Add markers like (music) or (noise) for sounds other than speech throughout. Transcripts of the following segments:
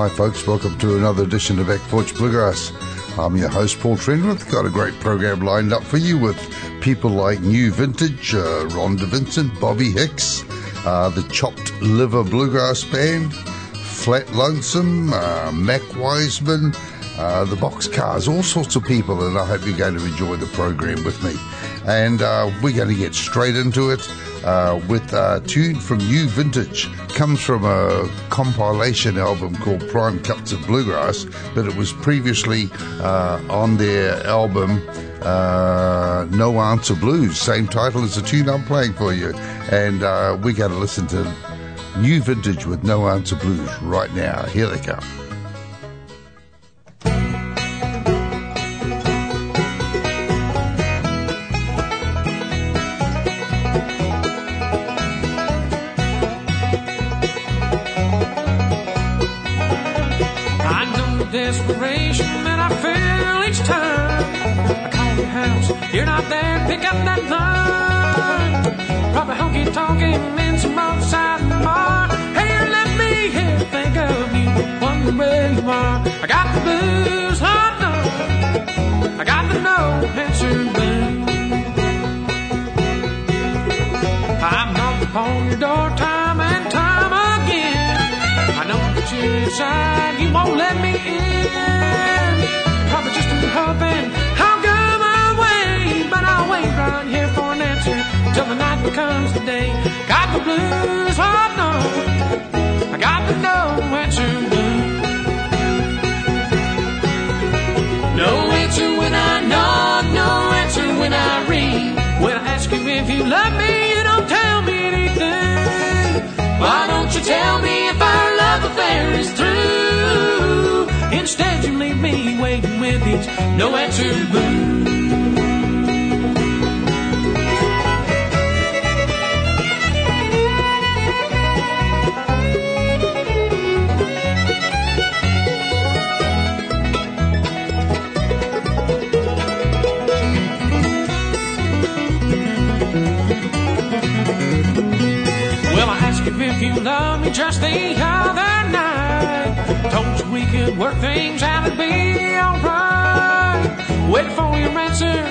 Hi folks, welcome to another edition of Back Porch Bluegrass. I'm your host, Paul Trendworth. Got a great program lined up for you with people like New Vintage, uh, Rhonda Vincent, Bobby Hicks, uh, the Chopped Liver Bluegrass Band, Flat Lonesome, uh, Mac Wiseman, uh, the Boxcars, all sorts of people, and I hope you're going to enjoy the program with me. And uh, we're going to get straight into it uh, with a tune from New Vintage. Comes from a compilation album called Prime Cuts of Bluegrass, but it was previously uh, on their album uh, No Answer Blues, same title as the tune I'm playing for you. And uh, we're going to listen to New Vintage with No Answer Blues right now. Here they come. I got the blues, oh no. I got the no answer blues. I'm knocking upon your door time and time again. I know that you're inside, you won't let me in. Probably just been hoping I'll go my way, but I'll wait right here for an answer till the night becomes the day. Got the blues, oh no, I got the no answer answer when I knock, no answer when I ring. When I ask you if you love me, you don't tell me anything. Why don't you tell me if our love affair is through? Instead, you leave me waiting with these no answer blues. If you love me just the other night. Told you we could work things out and be alright. Waited for your answer,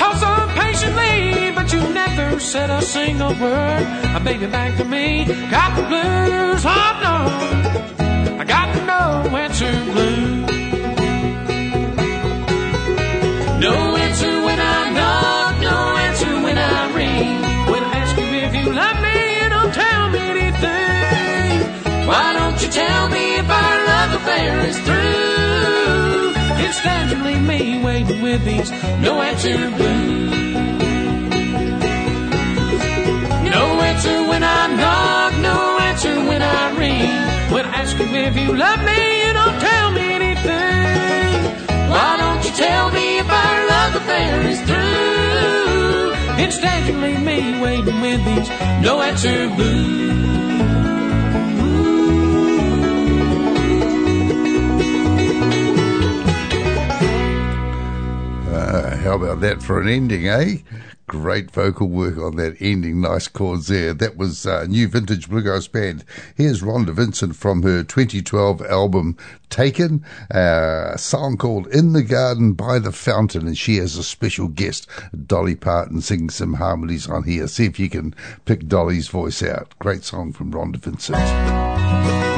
oh on patiently, but you never said a single word. Uh, baby, back to me, got the blues, oh no, I got no answer blues. you tell me if our love affair is through? It's time leave me waiting with these no answer blues. No answer when I knock, no answer when I ring. When I ask you if you love me, you don't tell me anything. Why don't you tell me if our love affair is through? It's time leave me waiting with these no answer blues. About that for an ending, eh? Great vocal work on that ending. Nice chords there. That was uh, New Vintage Bluegrass Band. Here's Rhonda Vincent from her 2012 album Taken, a song called In the Garden by the Fountain. And she has a special guest, Dolly Parton, singing some harmonies on here. See if you can pick Dolly's voice out. Great song from Rhonda Vincent.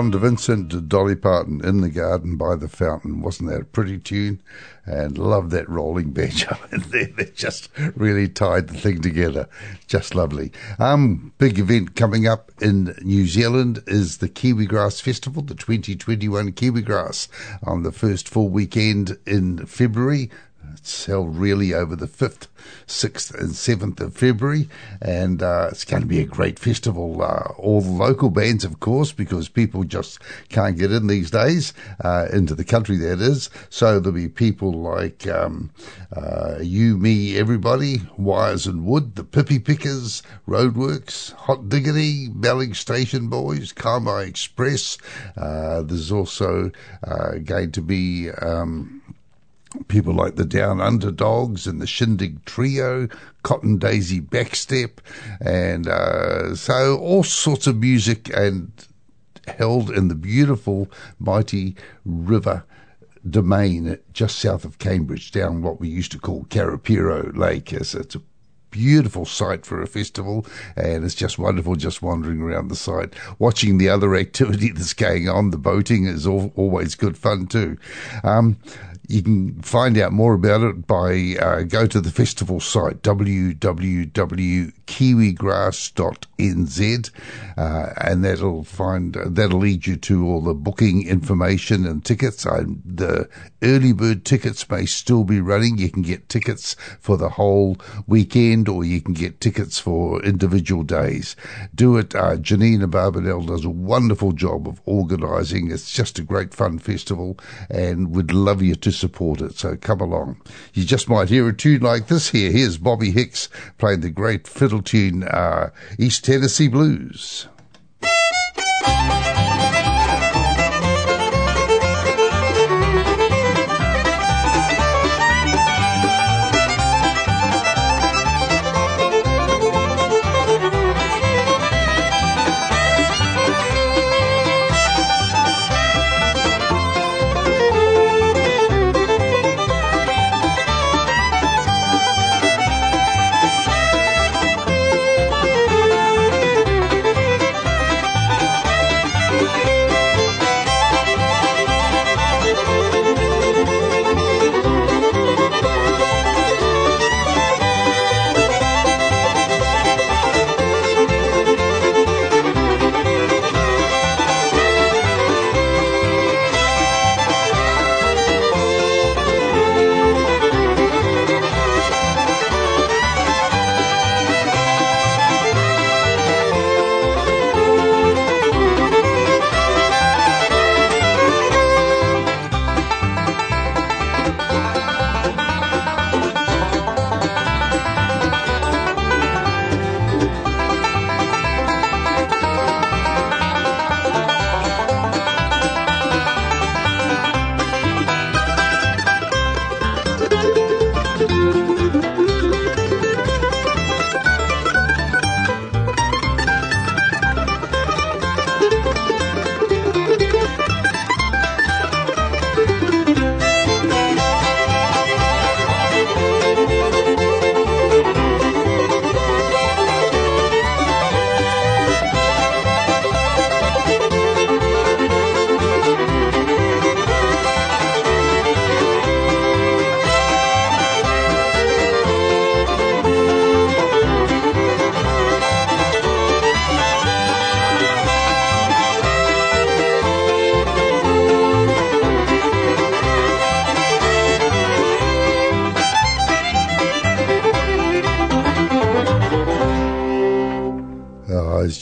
Rhonda Vincent, Dolly Parton, In the Garden by the Fountain. Wasn't that a pretty tune? And love that rolling banjo (laughs) in there. They just really tied the thing together. Just lovely. Um, big event coming up in New Zealand is the Kiwi Grass Festival, the 2021 Kiwi Grass on the first full weekend in February. It's held really over the 5th, 6th, and 7th of February, and uh, it's going to be a great festival. Uh, all the local bands, of course, because people just can't get in these days, uh, into the country, that is. So there'll be people like um, uh, You, Me, Everybody, Wires and Wood, the Pippy Pickers, Roadworks, Hot Diggity, Belling Station Boys, Karma Express. Uh, there's also uh, going to be. Um, people like the Down Underdogs and the Shindig Trio, Cotton Daisy Backstep, and uh, so all sorts of music and held in the beautiful mighty river domain just south of Cambridge, down what we used to call Karapiro Lake. It's, it's a beautiful site for a festival, and it's just wonderful just wandering around the site. Watching the other activity (laughs) that's going on, the boating is all, always good fun too. Um, you can find out more about it by uh, go to the festival site www.kiwigrass.nz, uh, and that'll find that'll lead you to all the booking information and tickets. the early bird tickets may still be running. You can get tickets for the whole weekend, or you can get tickets for individual days. Do it. Uh, Janina Barbanel does a wonderful job of organising. It's just a great fun festival, and we'd love you to support it. So come along. You just might hear a tune like this here. Here's Bobby Hicks playing the great fiddle tune, uh, East Tennessee Blues. Música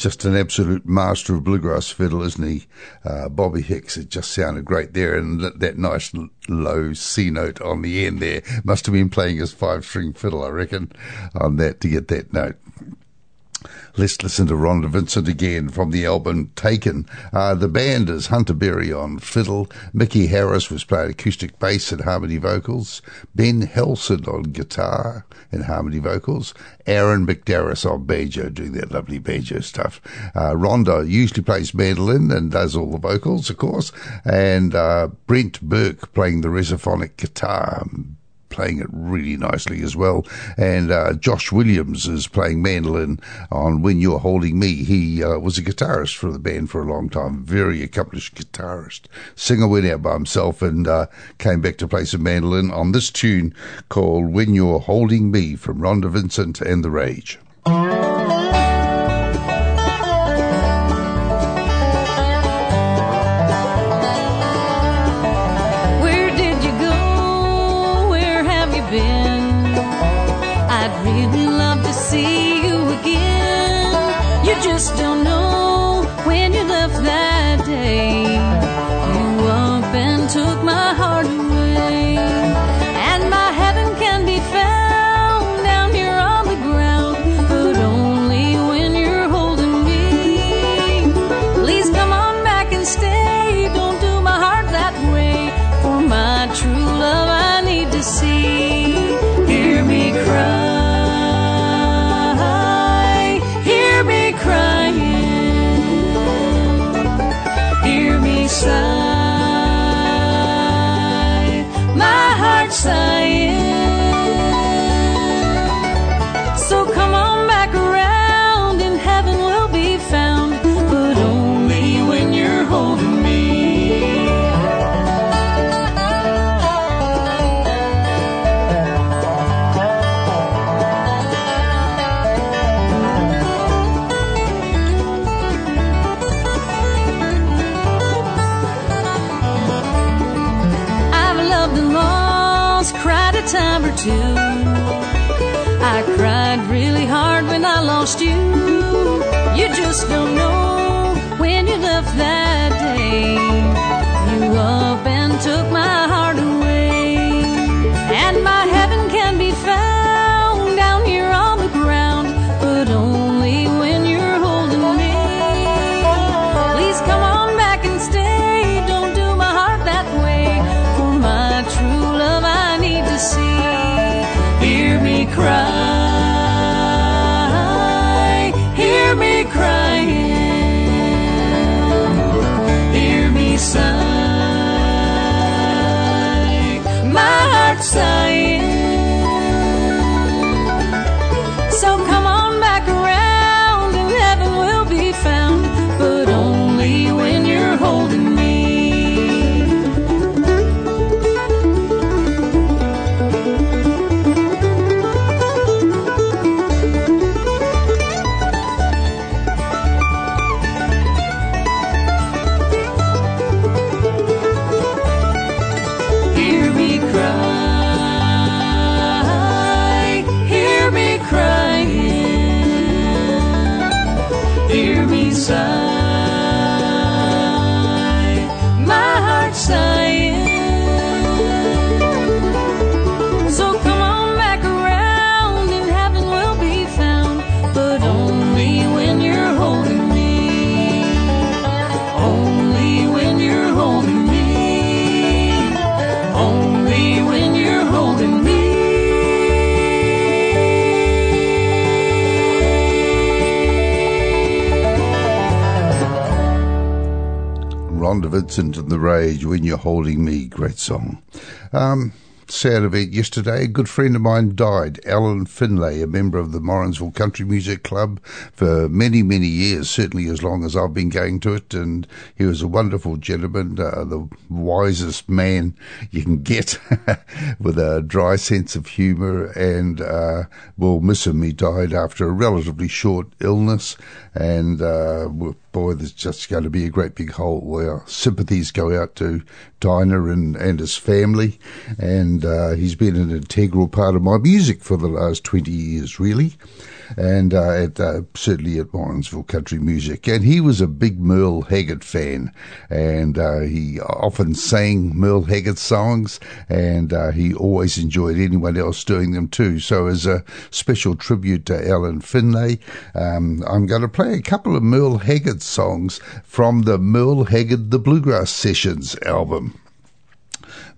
just an absolute master of bluegrass fiddle, isn't he? Uh, Bobby Hicks. It just sounded great there, and that, that nice low C note on the end there must have been playing his five string fiddle, I reckon, on that to get that note. Let's listen to Rhonda Vincent again from the album Taken. Uh, the band is Hunter Berry on fiddle. Mickey Harris was playing acoustic bass and harmony vocals. Ben Helson on guitar and harmony vocals. Aaron McDaris on banjo doing that lovely banjo stuff. Uh, Rhonda usually plays mandolin and does all the vocals, of course. And uh, Brent Burke playing the resophonic guitar playing it really nicely as well. And uh, Josh Williams is playing mandolin on When You're Holding Me. He uh, was a guitarist for the band for a long time, very accomplished guitarist. Singer went out by himself and uh, came back to play some mandolin on this tune called When You're Holding Me from Rhonda Vincent and The Rage. Rhonda Vincent and the Rage, When You're Holding Me, great song. Um, sad event yesterday. A good friend of mine died, Alan Finlay, a member of the Morrinsville Country Music Club for many, many years, certainly as long as I've been going to it. And he was a wonderful gentleman, uh, the wisest man you can get (laughs) with a dry sense of humour. And uh, we'll miss him. He died after a relatively short illness. And uh, boy, there's just going to be a great big hole where sympathies go out to Dinah and, and his family. And uh, he's been an integral part of my music for the last 20 years, really. And uh, at, uh, certainly at Morrinsville Country Music. And he was a big Merle Haggard fan. And uh, he often sang Merle Haggard songs. And uh, he always enjoyed anyone else doing them too. So as a special tribute to Alan Finlay, um, I'm going to play a couple of Merle Haggard songs from the Merle Haggard The Bluegrass Sessions album.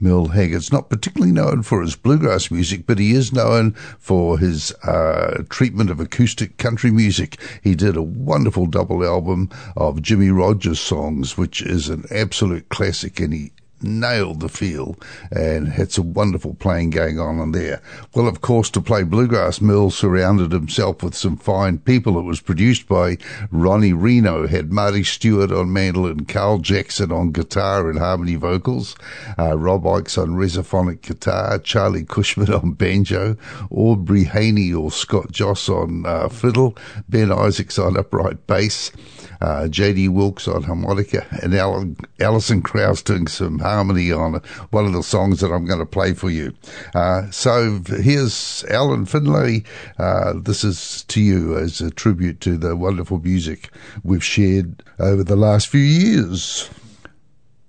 Merle Haggard's not particularly known for his bluegrass music, but he is known for his uh, treatment of acoustic country music. He did a wonderful double album of Jimmie Rodgers songs, which is an absolute classic, and he nailed the feel and had some wonderful playing going on in there. Well, of course, to play bluegrass, Merle surrounded himself with some fine people. It was produced by Ronnie Reno, had Marty Stuart on mandolin, Carl Jackson on guitar and harmony vocals, uh, Rob Ickes on resophonic guitar, Charlie Cushman (laughs) on banjo, Aubrey Haynie or Scott Joss on uh, fiddle, Ben Isaacs on upright bass, uh, J.D. Wilkes on harmonica, and Alan, Alison Krauss doing some harmony on one of the songs that I'm going to play for you. Uh, so here's Alan Finlay. Uh, this is to you as a tribute to the wonderful music we've shared over the last few years.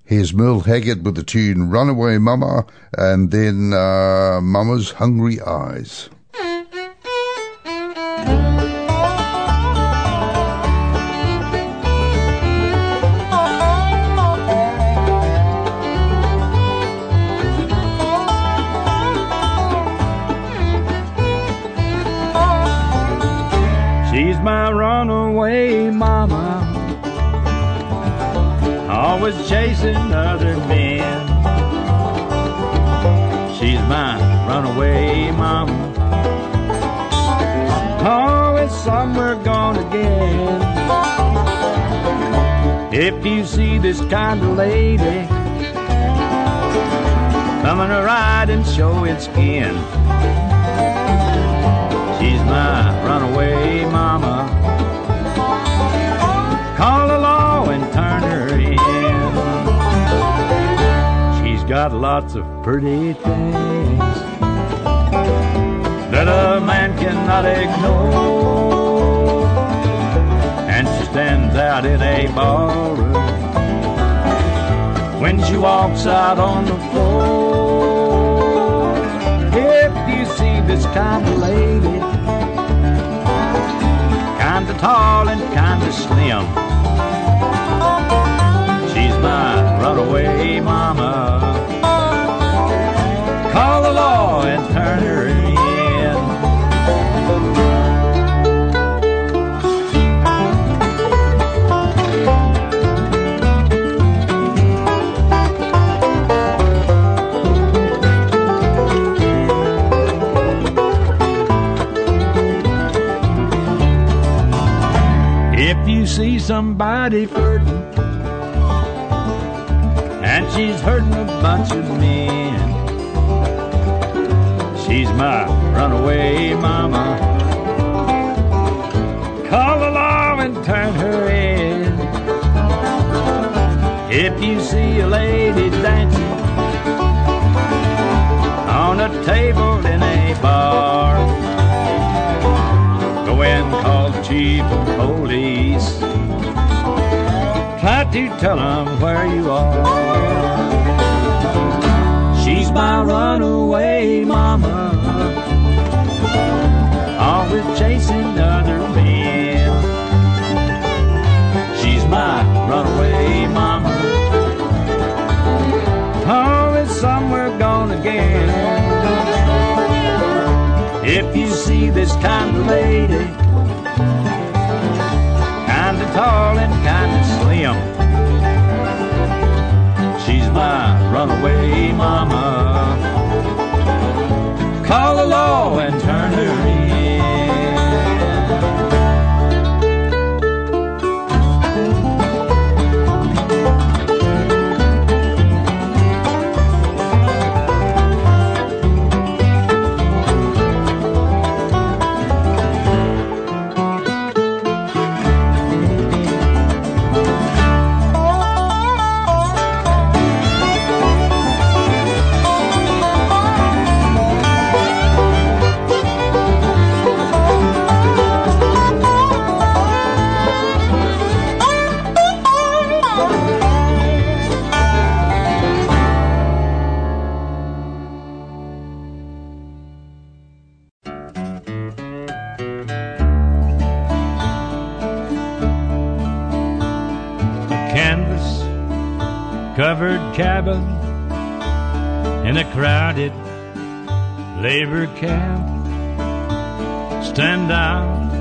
Here's Merle Haggard with the tune Runaway Mama and then uh, Mama's Hungry Eyes. (laughs) this kind of lady coming to ride and show its skin, she's my runaway mama. Call the law and turn her in. She's got lots of pretty things that a man cannot ignore. And she stands out in a ballroom she walks out on the floor. If you see this kind of lady, kinda tall and kinda slim. She's my runaway mama. Call the law and turn her in. Somebody flirting and she's hurting a bunch of men, she's my runaway mama. Call the law and turn her in. If you see a lady dancing on a table in a bar, go and call the chief of police. To tell them where you are. She's my runaway mama, always chasing other men. She's my runaway mama, always somewhere gone again. If you see this kind of lady, kinda tall and runaway mama. Call the law and turn her in. Covered cabin in a crowded labor camp. Stand out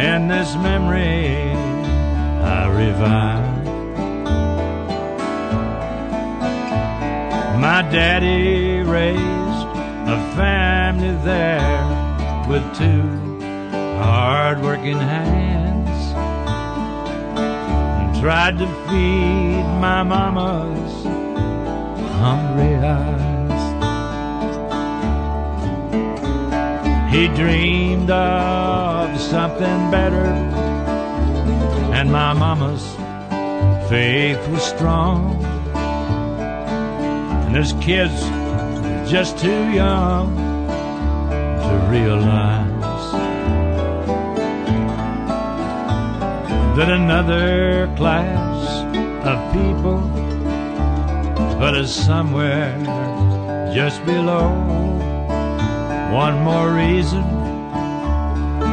in this memory I revive. My daddy raised a family there with two hard-working hands and tried to feed my mama's hungry eyes. He dreamed of something better and my mama's faith was strong. And there's kids just too young to realize that another class of people but us somewhere just below. One more reason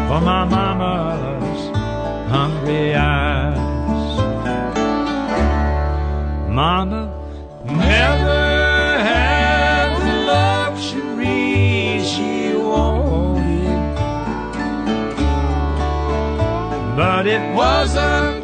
for my mama's hungry eyes. Mama never but it wasn't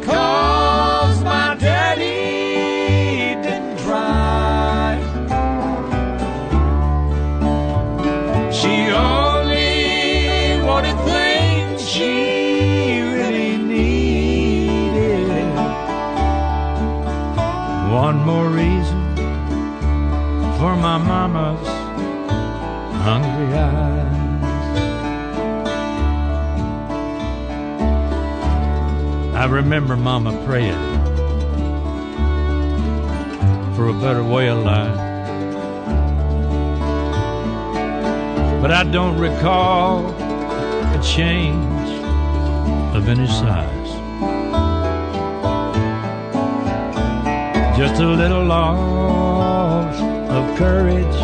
remember mama praying for a better way of life. But I don't recall a change of any size. Just a little loss of courage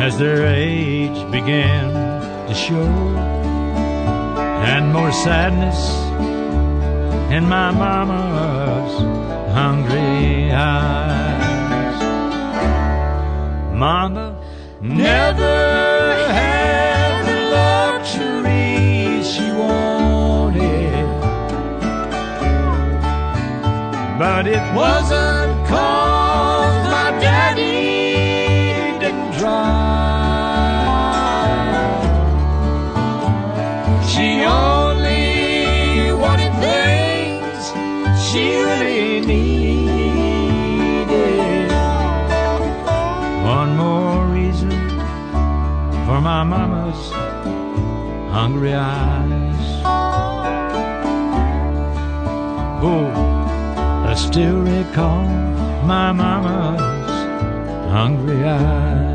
as their age began to show, and more sadness in my mama's hungry eyes. Mama never had the luxury she wanted, but it wasn't cause mama's hungry eyes. Oh, I still recall my mama's hungry eyes.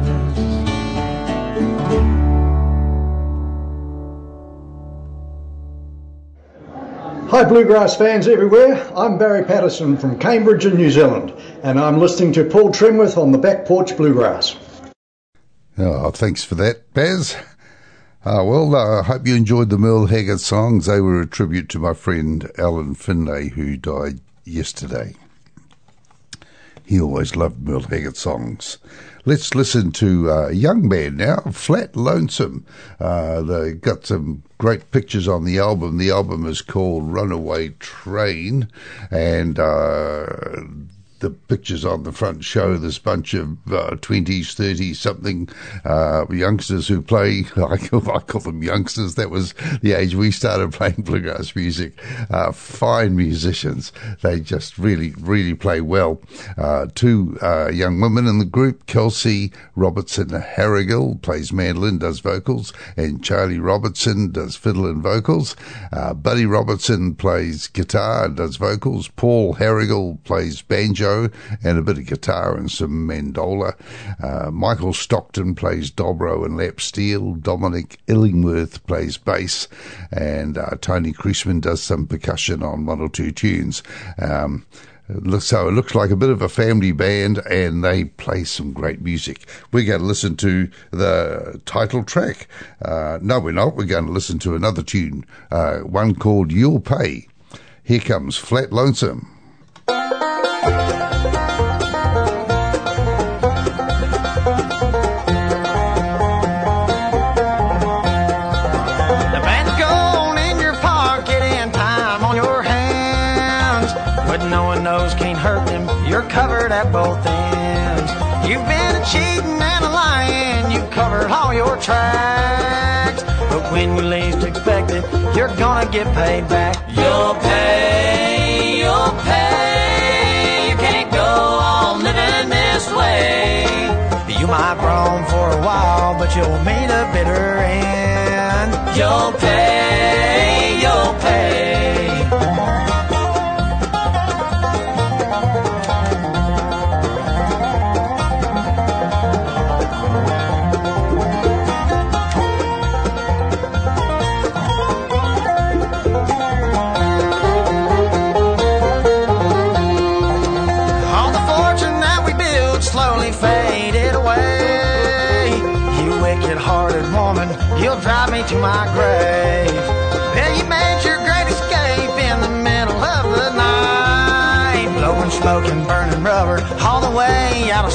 Hi, Bluegrass fans everywhere. I'm Barry Patterson from Cambridge in New Zealand, and I'm listening to Paul Tremworth on the Back Porch Bluegrass. Oh, thanks for that, Baz. Uh, well, I uh, hope you enjoyed the Merle Haggard songs. They were a tribute to my friend Alan Finlay, who died yesterday. He always loved Merle Haggard songs. Let's listen to uh, young band now, Flat Lonesome. Uh, they got some great pictures on the album. The album is called Runaway Train, and uh, the pictures on the front show this bunch of uh, 20s, 30s, something uh, youngsters who play, (laughs) I call, I call them youngsters, that was the age we started playing bluegrass music. Uh, fine musicians. They just really, really play well. Uh, two uh, young women in the group, Kelsi Robertson Harrigill plays mandolin, does vocals, and Charli Robertson does fiddle and vocals. Uh, Buddy Robertson plays guitar and does vocals. Paul Harrigill plays banjo and a bit of guitar and some mandola. Uh, Michael Stockton plays dobro and lap steel. Dominic Illingworth plays bass, and uh, Tony Creasman does some percussion on one or two tunes. Um, so it looks like a bit of a family band, and they play some great music. We're going to listen to the title track. Uh, no, we're not. We're going to listen to another tune, uh, one called "You'll Pay." Here comes Flat Lonesome. Cheating and a lying. You've covered all your tracks. But when you least expect it, you're gonna get paid back. You'll pay, you'll pay. You can't go on living this way. You might roam for a while, but you'll meet a bitter end. You'll pay, you'll pay.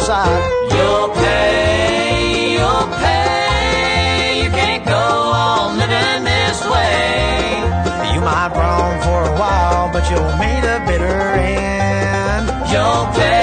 Way out of sight. You'll pay, you'll pay. You can't go on living this way. You might roam for a while, but you'll meet a bitter end. You'll pay,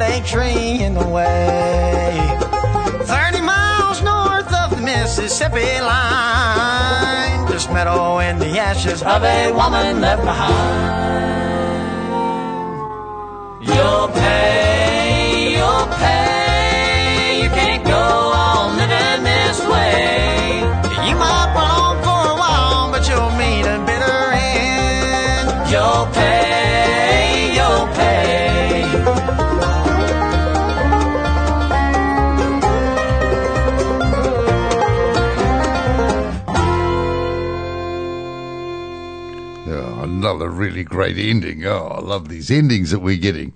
put a tree in the way. 30 miles north of the Mississippi line. Just meadow in the ashes of a woman left behind. You'll pay, really great ending. Oh, I love these endings that we're getting.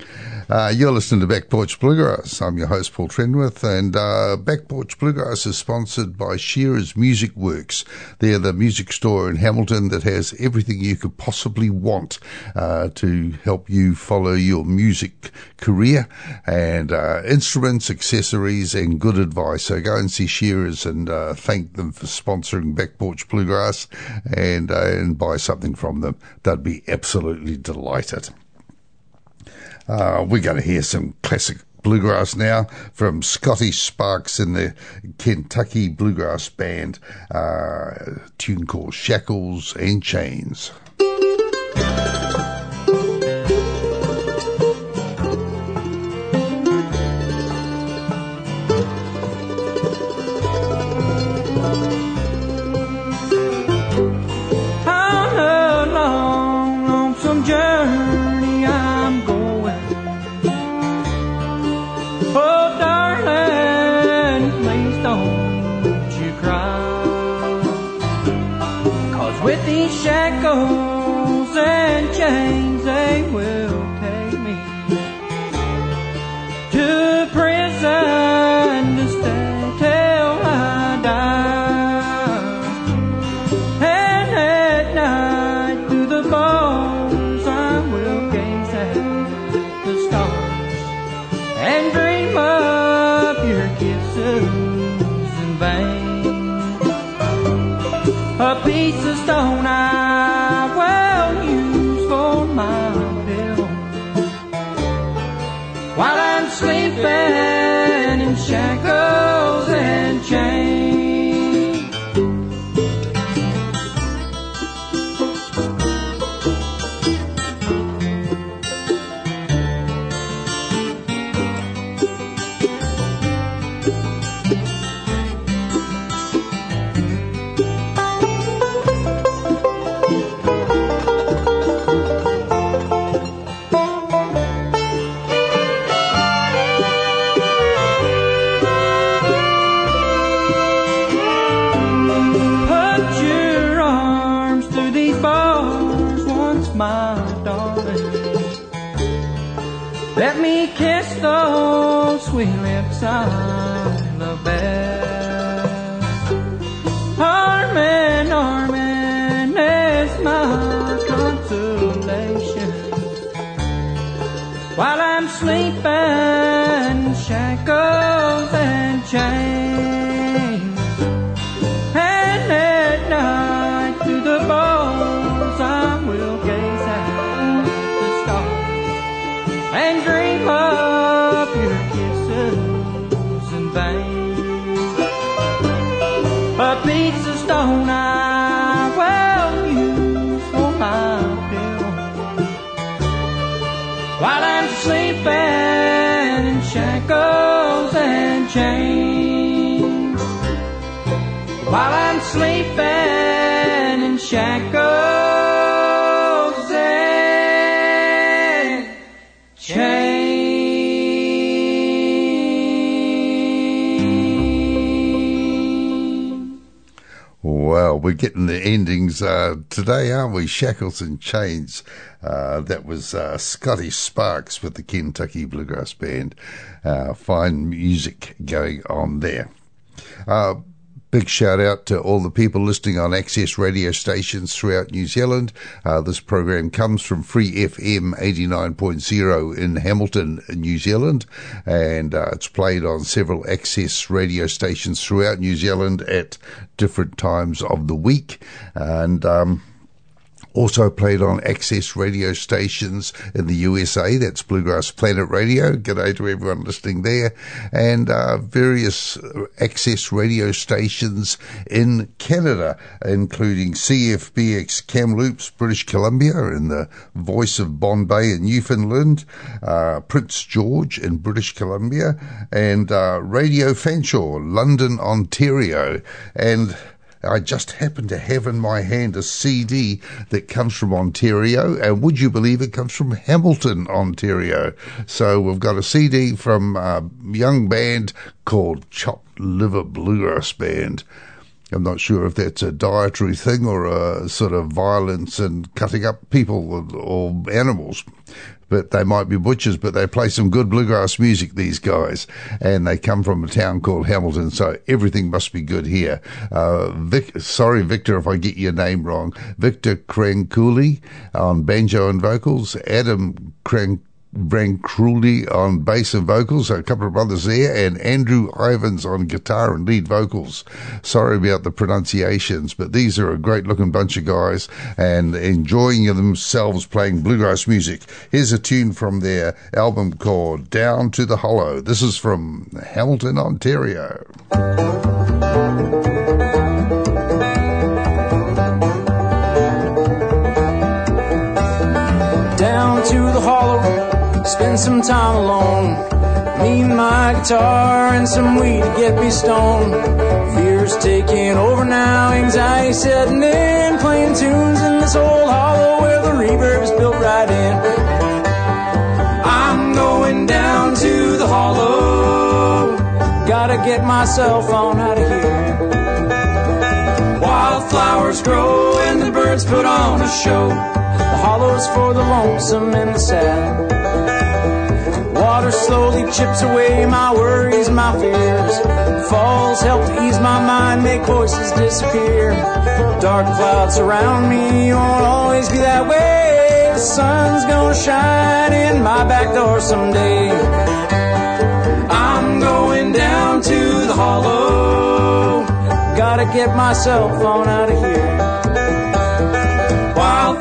Uh, you're listening to Back Porch Bluegrass. I'm your host, Paul Trenworth, and uh, Back Porch Bluegrass is sponsored by Shearer's Music Works. They're the music store in Hamilton that has everything you could possibly want uh, to help you follow your music career and uh, instruments, accessories, and good advice. So go and see Shearer's and uh, thank them for sponsoring Back Porch Bluegrass and, uh, and buy something from them. They'd be absolutely delighted. Uh, we're going to hear some classic bluegrass now from Scotty Sparks and the Kentucky Bluegrass Band, uh, tune called Shackles and Chains. Shackles A piece of stone I will use for my pillow while I'm sleeping in shackles and chains. While I'm sleeping in in shackles we're getting the endings uh, today, aren't we? Shackles and Chains. Uh, that was uh, Scotty Sparks with the Kentucky Bluegrass Band. Uh, fine music going on there. Big shout out to all the people listening on access radio stations throughout New Zealand. Uh, this program comes from Free FM 89.0 in Hamilton, New Zealand, and uh, it's played on several access radio stations throughout New Zealand at different times of the week. And, um, also played on access radio stations in the USA. That's Bluegrass Planet Radio. G'day to everyone listening there. And uh, various access radio stations in Canada, including CFBX Kamloops, British Columbia, and the voice of Bonne Bay in Newfoundland, uh, Prince George in British Columbia, and uh, Radio Fanshawe, London, Ontario. And I just happen to have in my hand a CD that comes from Ontario, and would you believe it comes from Hamilton, Ontario? So we've got a CD from a young band called Chopped Liver Bluegrass Band. I'm not sure if that's a dietary thing or a sort of violence and cutting up people or animals but they might be butchers, but they play some good bluegrass music, these guys. And they come from a town called Hamilton, so everything must be good here. Uh, Vic, sorry, Victor, if I get your name wrong. Victor Crankuli on banjo and vocals, Adam Crank Brancrulli on bass and vocals, a couple of brothers there, and Andrew Ivans on guitar and lead vocals. Sorry about the pronunciations, but these are a great looking bunch of guys and enjoying themselves playing bluegrass music. Here's a tune from their album called Down to the Hollow. This is from Hamilton, Ontario. down to the hollow, spend some time alone. Me and my guitar and some weed to get me stoned. Fear's taking over now, anxiety setting in, playing tunes in this old hollow where the reverb's built right in. I'm going down to the hollow, gotta get my cell phone out of here. Wildflowers grow and the birds put on a show. The hollow's for the lonesome and the sad. Water slowly chips away my worries, my fears. Falls help to ease my mind, make voices disappear. Dark clouds surround me, won't always be that way. The sun's gonna shine in my back door someday. I'm going down to the hollow. Gotta get my cell out of here.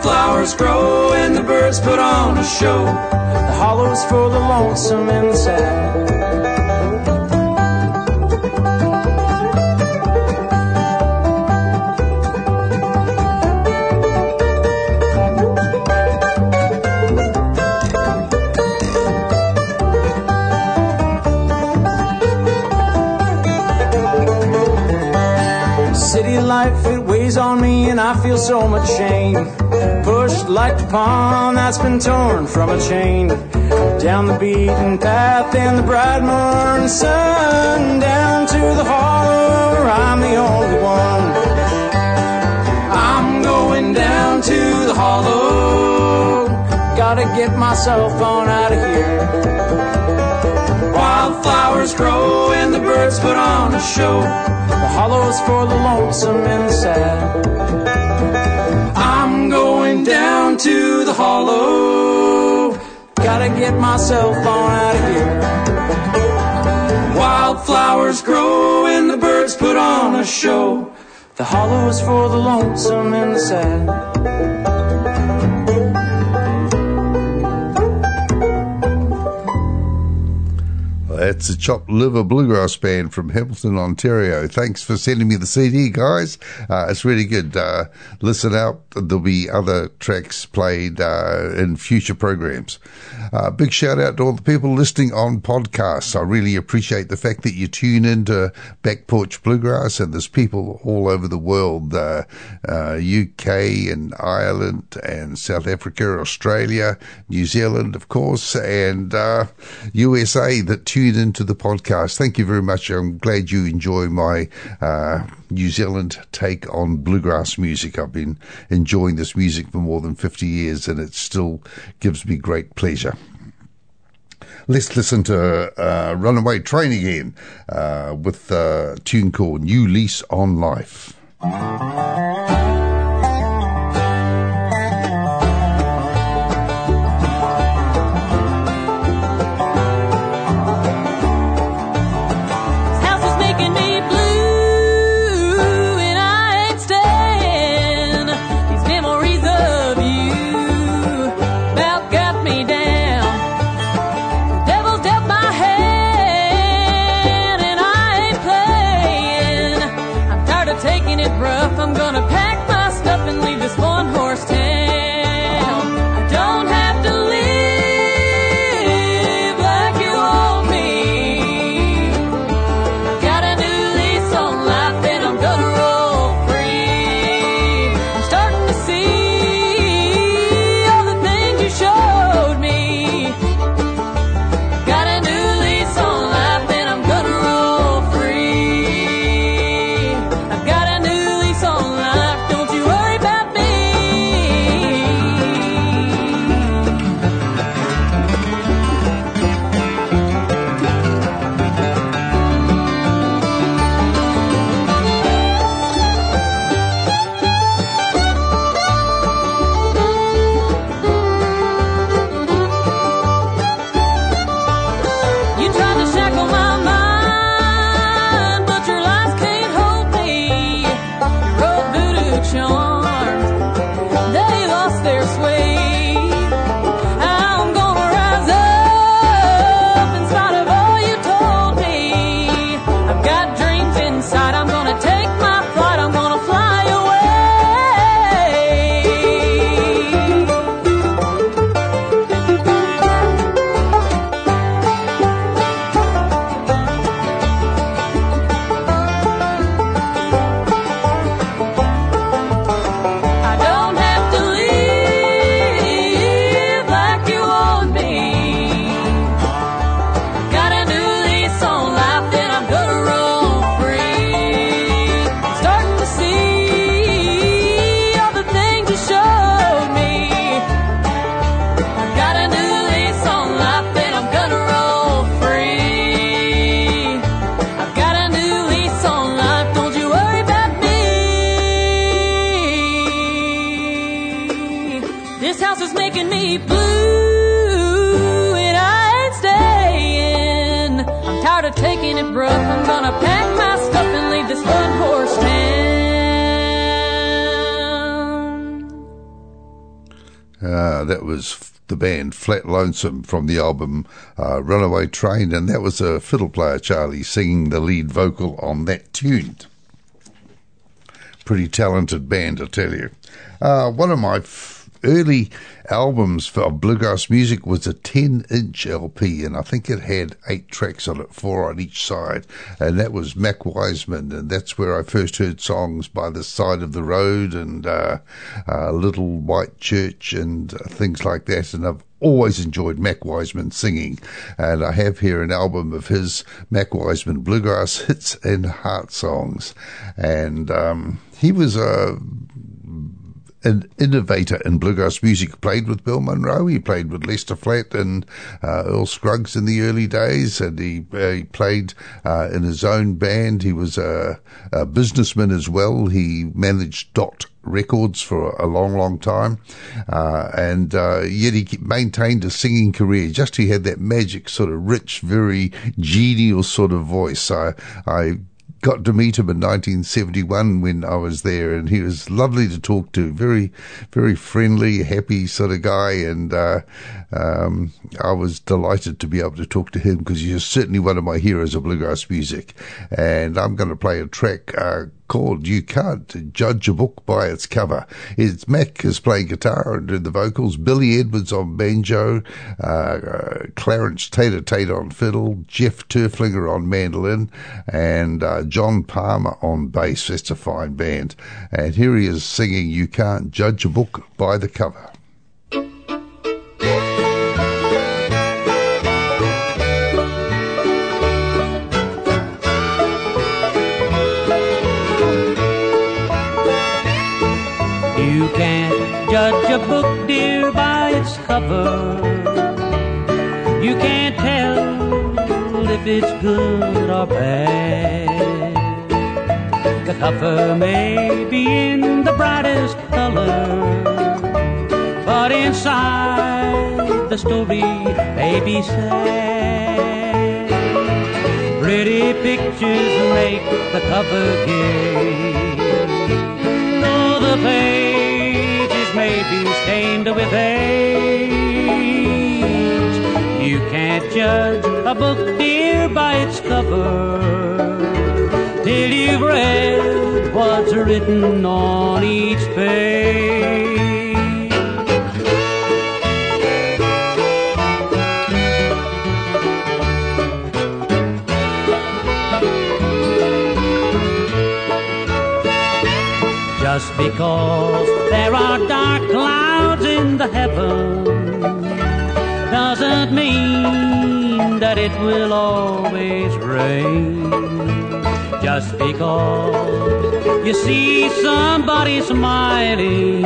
Wildflowers grow and the birds put on a show. The hollow's for the lonesome and the sad. City life, it weighs on me and I feel so much shame. Pushed like the pawn that's been torn from a chain. Down the beaten path in the bright morning sun. Down to the hollow I'm the only one. I'm going down to the hollow. Gotta get my cell phone out of here. Wildflowers grow and the birds put on a show. The hollow's for the lonesome and the sad. Down to the hollow. Gotta get my cell phone out of here. Wildflowers grow and the birds put on a show. The hollow's for the lonesome and the sad. That's the Chopped Liver Bluegrass Band from Hamilton, Ontario. Thanks for sending me the CD, guys. Uh, it's really good. Uh, listen out. There'll be other tracks played uh, in future programs. Uh, big shout out to all the people listening on podcasts. I really appreciate the fact that you tune into Back Porch Bluegrass, and there's people all over the world UK uh, and Ireland and South Africa, Australia, New Zealand, of course, and USA uh, that tune into the podcast. Thank you very much. I'm glad you enjoy my uh, New Zealand take on bluegrass music. I've been enjoying this music for more than 50 years and it still gives me great pleasure. Let's listen to uh, Runaway Train again uh, with a tune called New Lease on Life. Flat Lonesome from the album uh, Runaway Train, and that was a fiddle player, Charli, singing the lead vocal on that tune. Pretty talented band, I tell you. Uh, one of my f- early albums for bluegrass music was a 10 inch LP, and I think it had eight tracks on it, four on each side. And that was Mac Wiseman, and that's where I first heard songs by the side of the road and uh, uh, Little White Church and uh, things like that. And I've always enjoyed Mac Wiseman singing, and I have here an album of his Mac Wiseman bluegrass hits and heart songs, and um, he was a an innovator in bluegrass music. Played with Bill Monroe. He played with Lester Flatt and uh, Earl Scruggs in the early days, and he, uh, he played uh, in his own band. He was a, a, businessman as well. He managed Dot Records for a long, long time, uh, and uh, yet he maintained a singing career. Just he had that magic, sort of rich, very genial sort of voice. I, I got to meet him in 1971 when I was there, and he was lovely to talk to. Very, very friendly, happy sort of guy, and uh, um, I was delighted to be able to talk to him because he's certainly one of my heroes of bluegrass music. And I'm going to play a track. Uh, called You Can't Judge a Book by Its Cover. It's Mac is playing guitar and doing the vocals, Billy Edwards on banjo, uh, uh, Clarence Tater Tate on fiddle, Jeff Turflinger on mandolin, and uh, John Palmer on bass. That's a fine band. And here he is singing You Can't Judge a Book by the Cover. Cover. You can't tell if it's good or bad. The cover may be in the brightest color, but inside the story may be sad. Pretty pictures make the cover gay. Though the pages may be stained with age, you can't judge a book, dear, by its cover till you've read what's written on each page. Just because there are dark clouds in the heavens doesn't mean that it will always rain. Just because you see somebody smiling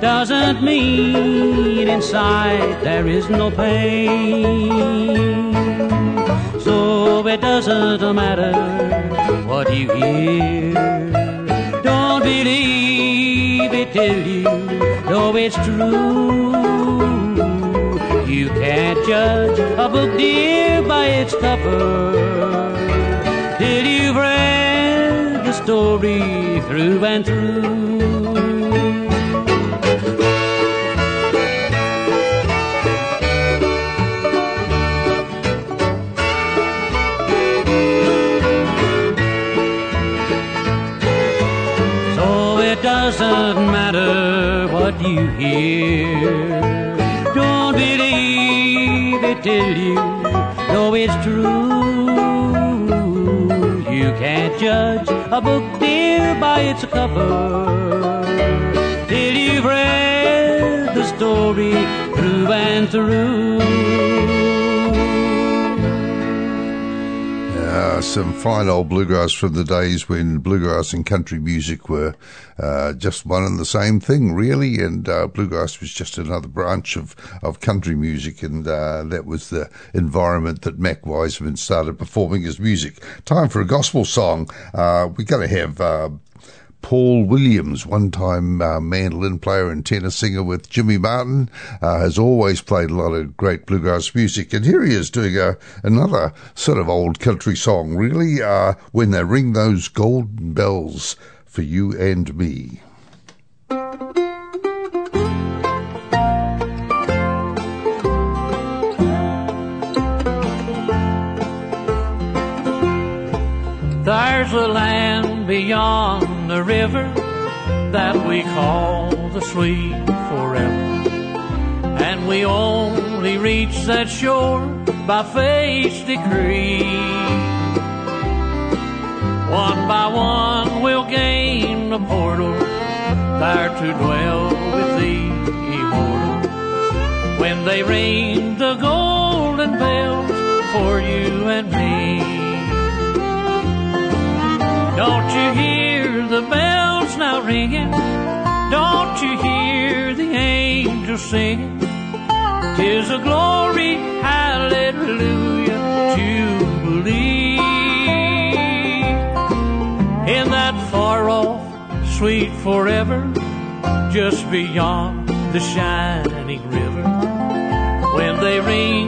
doesn't mean inside there is no pain. So it doesn't matter what you hear. Don't believe it till you know it's true. You can't judge a book, dear, by its cover till you've read the story through and through. Hear. Don't believe it till you know it's true. You can't judge a book, dear, by its cover till you've read the story through and through. Some fine old bluegrass from the days when bluegrass and country music were uh, just one and the same thing, really. And uh, bluegrass was just another branch of, of country music, and uh, that was the environment that Mac Wiseman started performing his music. Time for a gospel song. Uh, we're going to have. Uh, Paul Williams, one time uh, mandolin player and tenor singer with Jimmy Martin, uh, has always played a lot of great bluegrass music. And here he is doing a, another sort of old country song, really, uh, When They Ring Those Golden Bells for You and Me. There's a land beyond the river that we call the sweet forever. And we only reach that shore by fate's decree. One by one we'll gain the portal there to dwell with the immortal. When they ring the golden bells for you and me. Don't you hear the bells now ringing? Don't you hear the angels singing? Tis a glory, hallelujah, jubilee. In that far off, sweet forever, just beyond the shining river, when they ring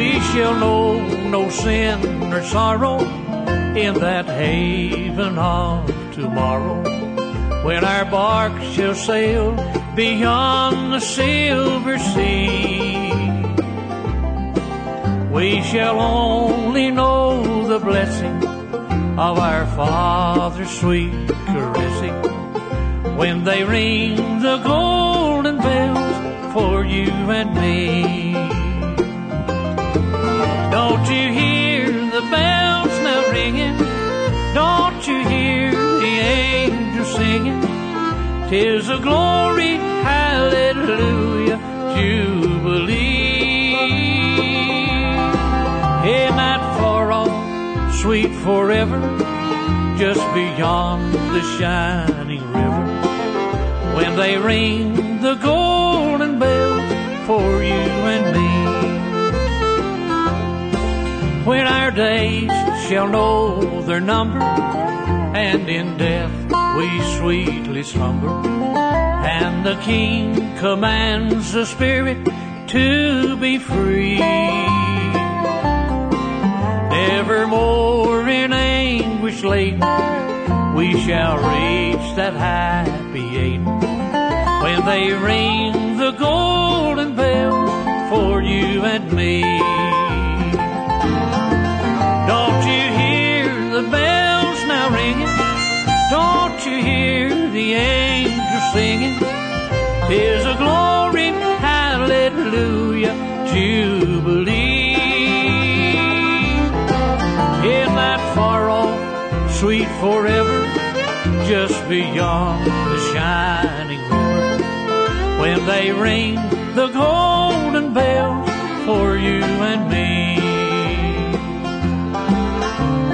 We shall know no sin or sorrow in that haven of tomorrow when our bark shall sail beyond the silver sea. We shall only know the blessing of our Father's sweet caressing when they ring the golden bells for you and me. Don't you hear the angels singing? Tis a glory, hallelujah, jubilee. In that far off, sweet forever, just beyond the shining river, when they ring the golden bells for you and me. When our days shall know their number, and in death we sweetly slumber, and the King commands the Spirit to be free. Nevermore in anguish laden, we shall reach that happy Eden when they ring the golden bells for you and me. Angels singing? Tis a glory, hallelujah, jubilee. In that far off, sweet forever, just beyond the shining river, when they ring the golden bells for you and me.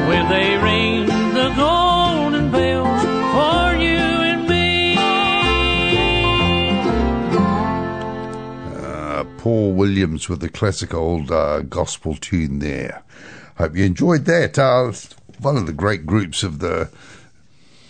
When they ring Paul Williams with the classic old uh, gospel tune there. Hope you enjoyed that. Uh, one of the great groups of the,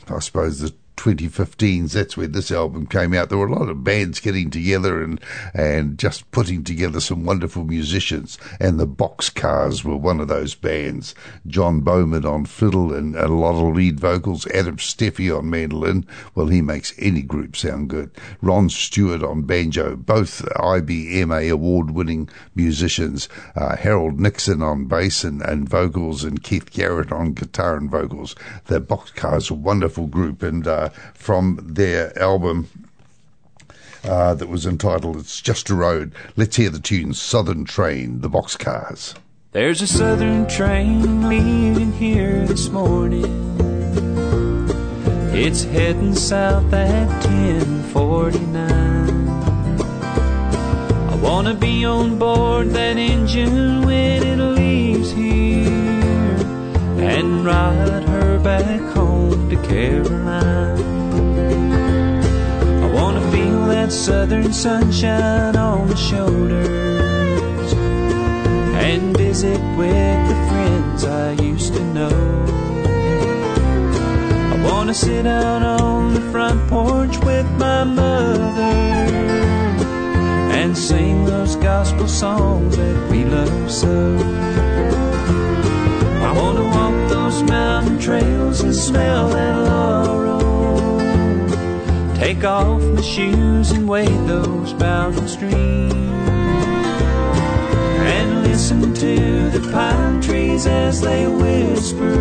I suppose, the 2015s. That's when this album came out. There were a lot of bands getting together and and just putting together some wonderful musicians. And the Boxcars were one of those bands. John Bowman on fiddle and a lot of lead vocals. Adam Steffey on mandolin. Well, he makes any group sound good. Ron Stewart on banjo. Both IBMA award-winning musicians. Uh, Harold Nixon on bass and, and vocals, and Keith Garrett on guitar and vocals. The Boxcars, a wonderful group, and uh, from their album uh, that was entitled "It's Just a Road." Let's hear the tune "Southern Train," the Boxcars. There's a southern train leaving here this morning. It's heading south at 1049. I wanna be on board that engine when it leaves here and ride her back home to Caroline. I wanna feel that southern sunshine on my shoulders and visit with the friends I used to know. I wanna sit out on the front porch with my mother and sing those gospel songs that we love so. I wanna those mountain trails and smell that laurel. Take off my shoes and wade those mountain streams and listen to the pine trees as they whisper.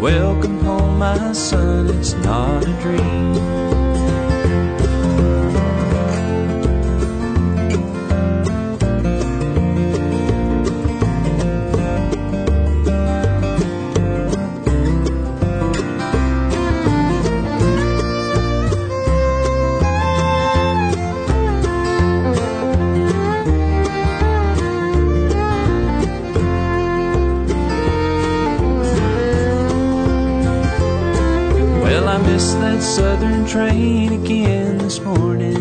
Welcome home, my son, it's not a dream. Train again this morning.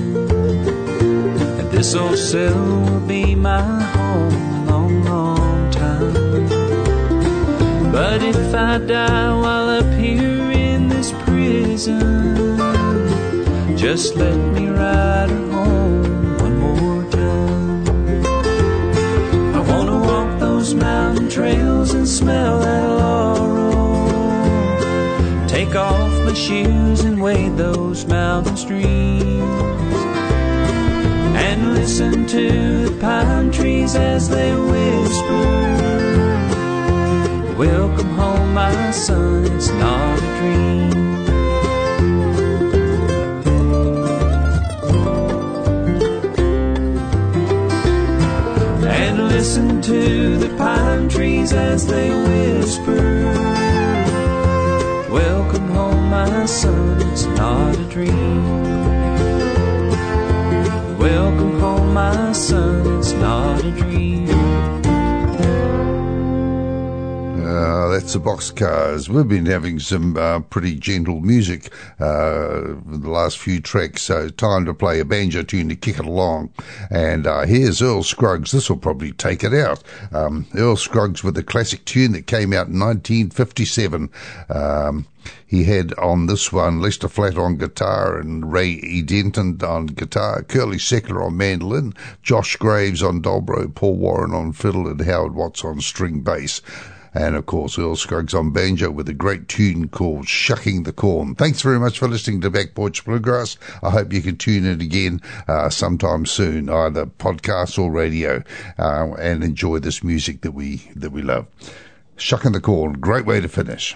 And this old cell will be my home a long, long time. But if I die while up here in this prison, just let me ride her home one more time. I wanna walk those mountain trails and smell that laurel. Take off my shoes wade those mountain streams. And listen to the pine trees as they whisper. Welcome home, my son, it's not a dream. And listen to the pine trees as they The Boxcars. We've been having some uh, pretty gentle music uh, the last few tracks, so time to play a banjo tune to kick it along. And uh, here's Earl Scruggs. This will probably take it out. Um, Earl Scruggs with a classic tune that came out in 1957. Um, he had on this one Lester Flatt on guitar and Ray E. Denton on guitar, Curly Seckler on mandolin, Josh Graves on dobro, Paul Warren on fiddle, and Howard Watts on string bass. And of course, Earl Scruggs on banjo with a great tune called Shucking the Corn. Thanks very much for listening to Back Porch Bluegrass. I hope you can tune in again uh, sometime soon, either podcast or radio, uh, and enjoy this music that we that we love. Shucking the Corn, great way to finish.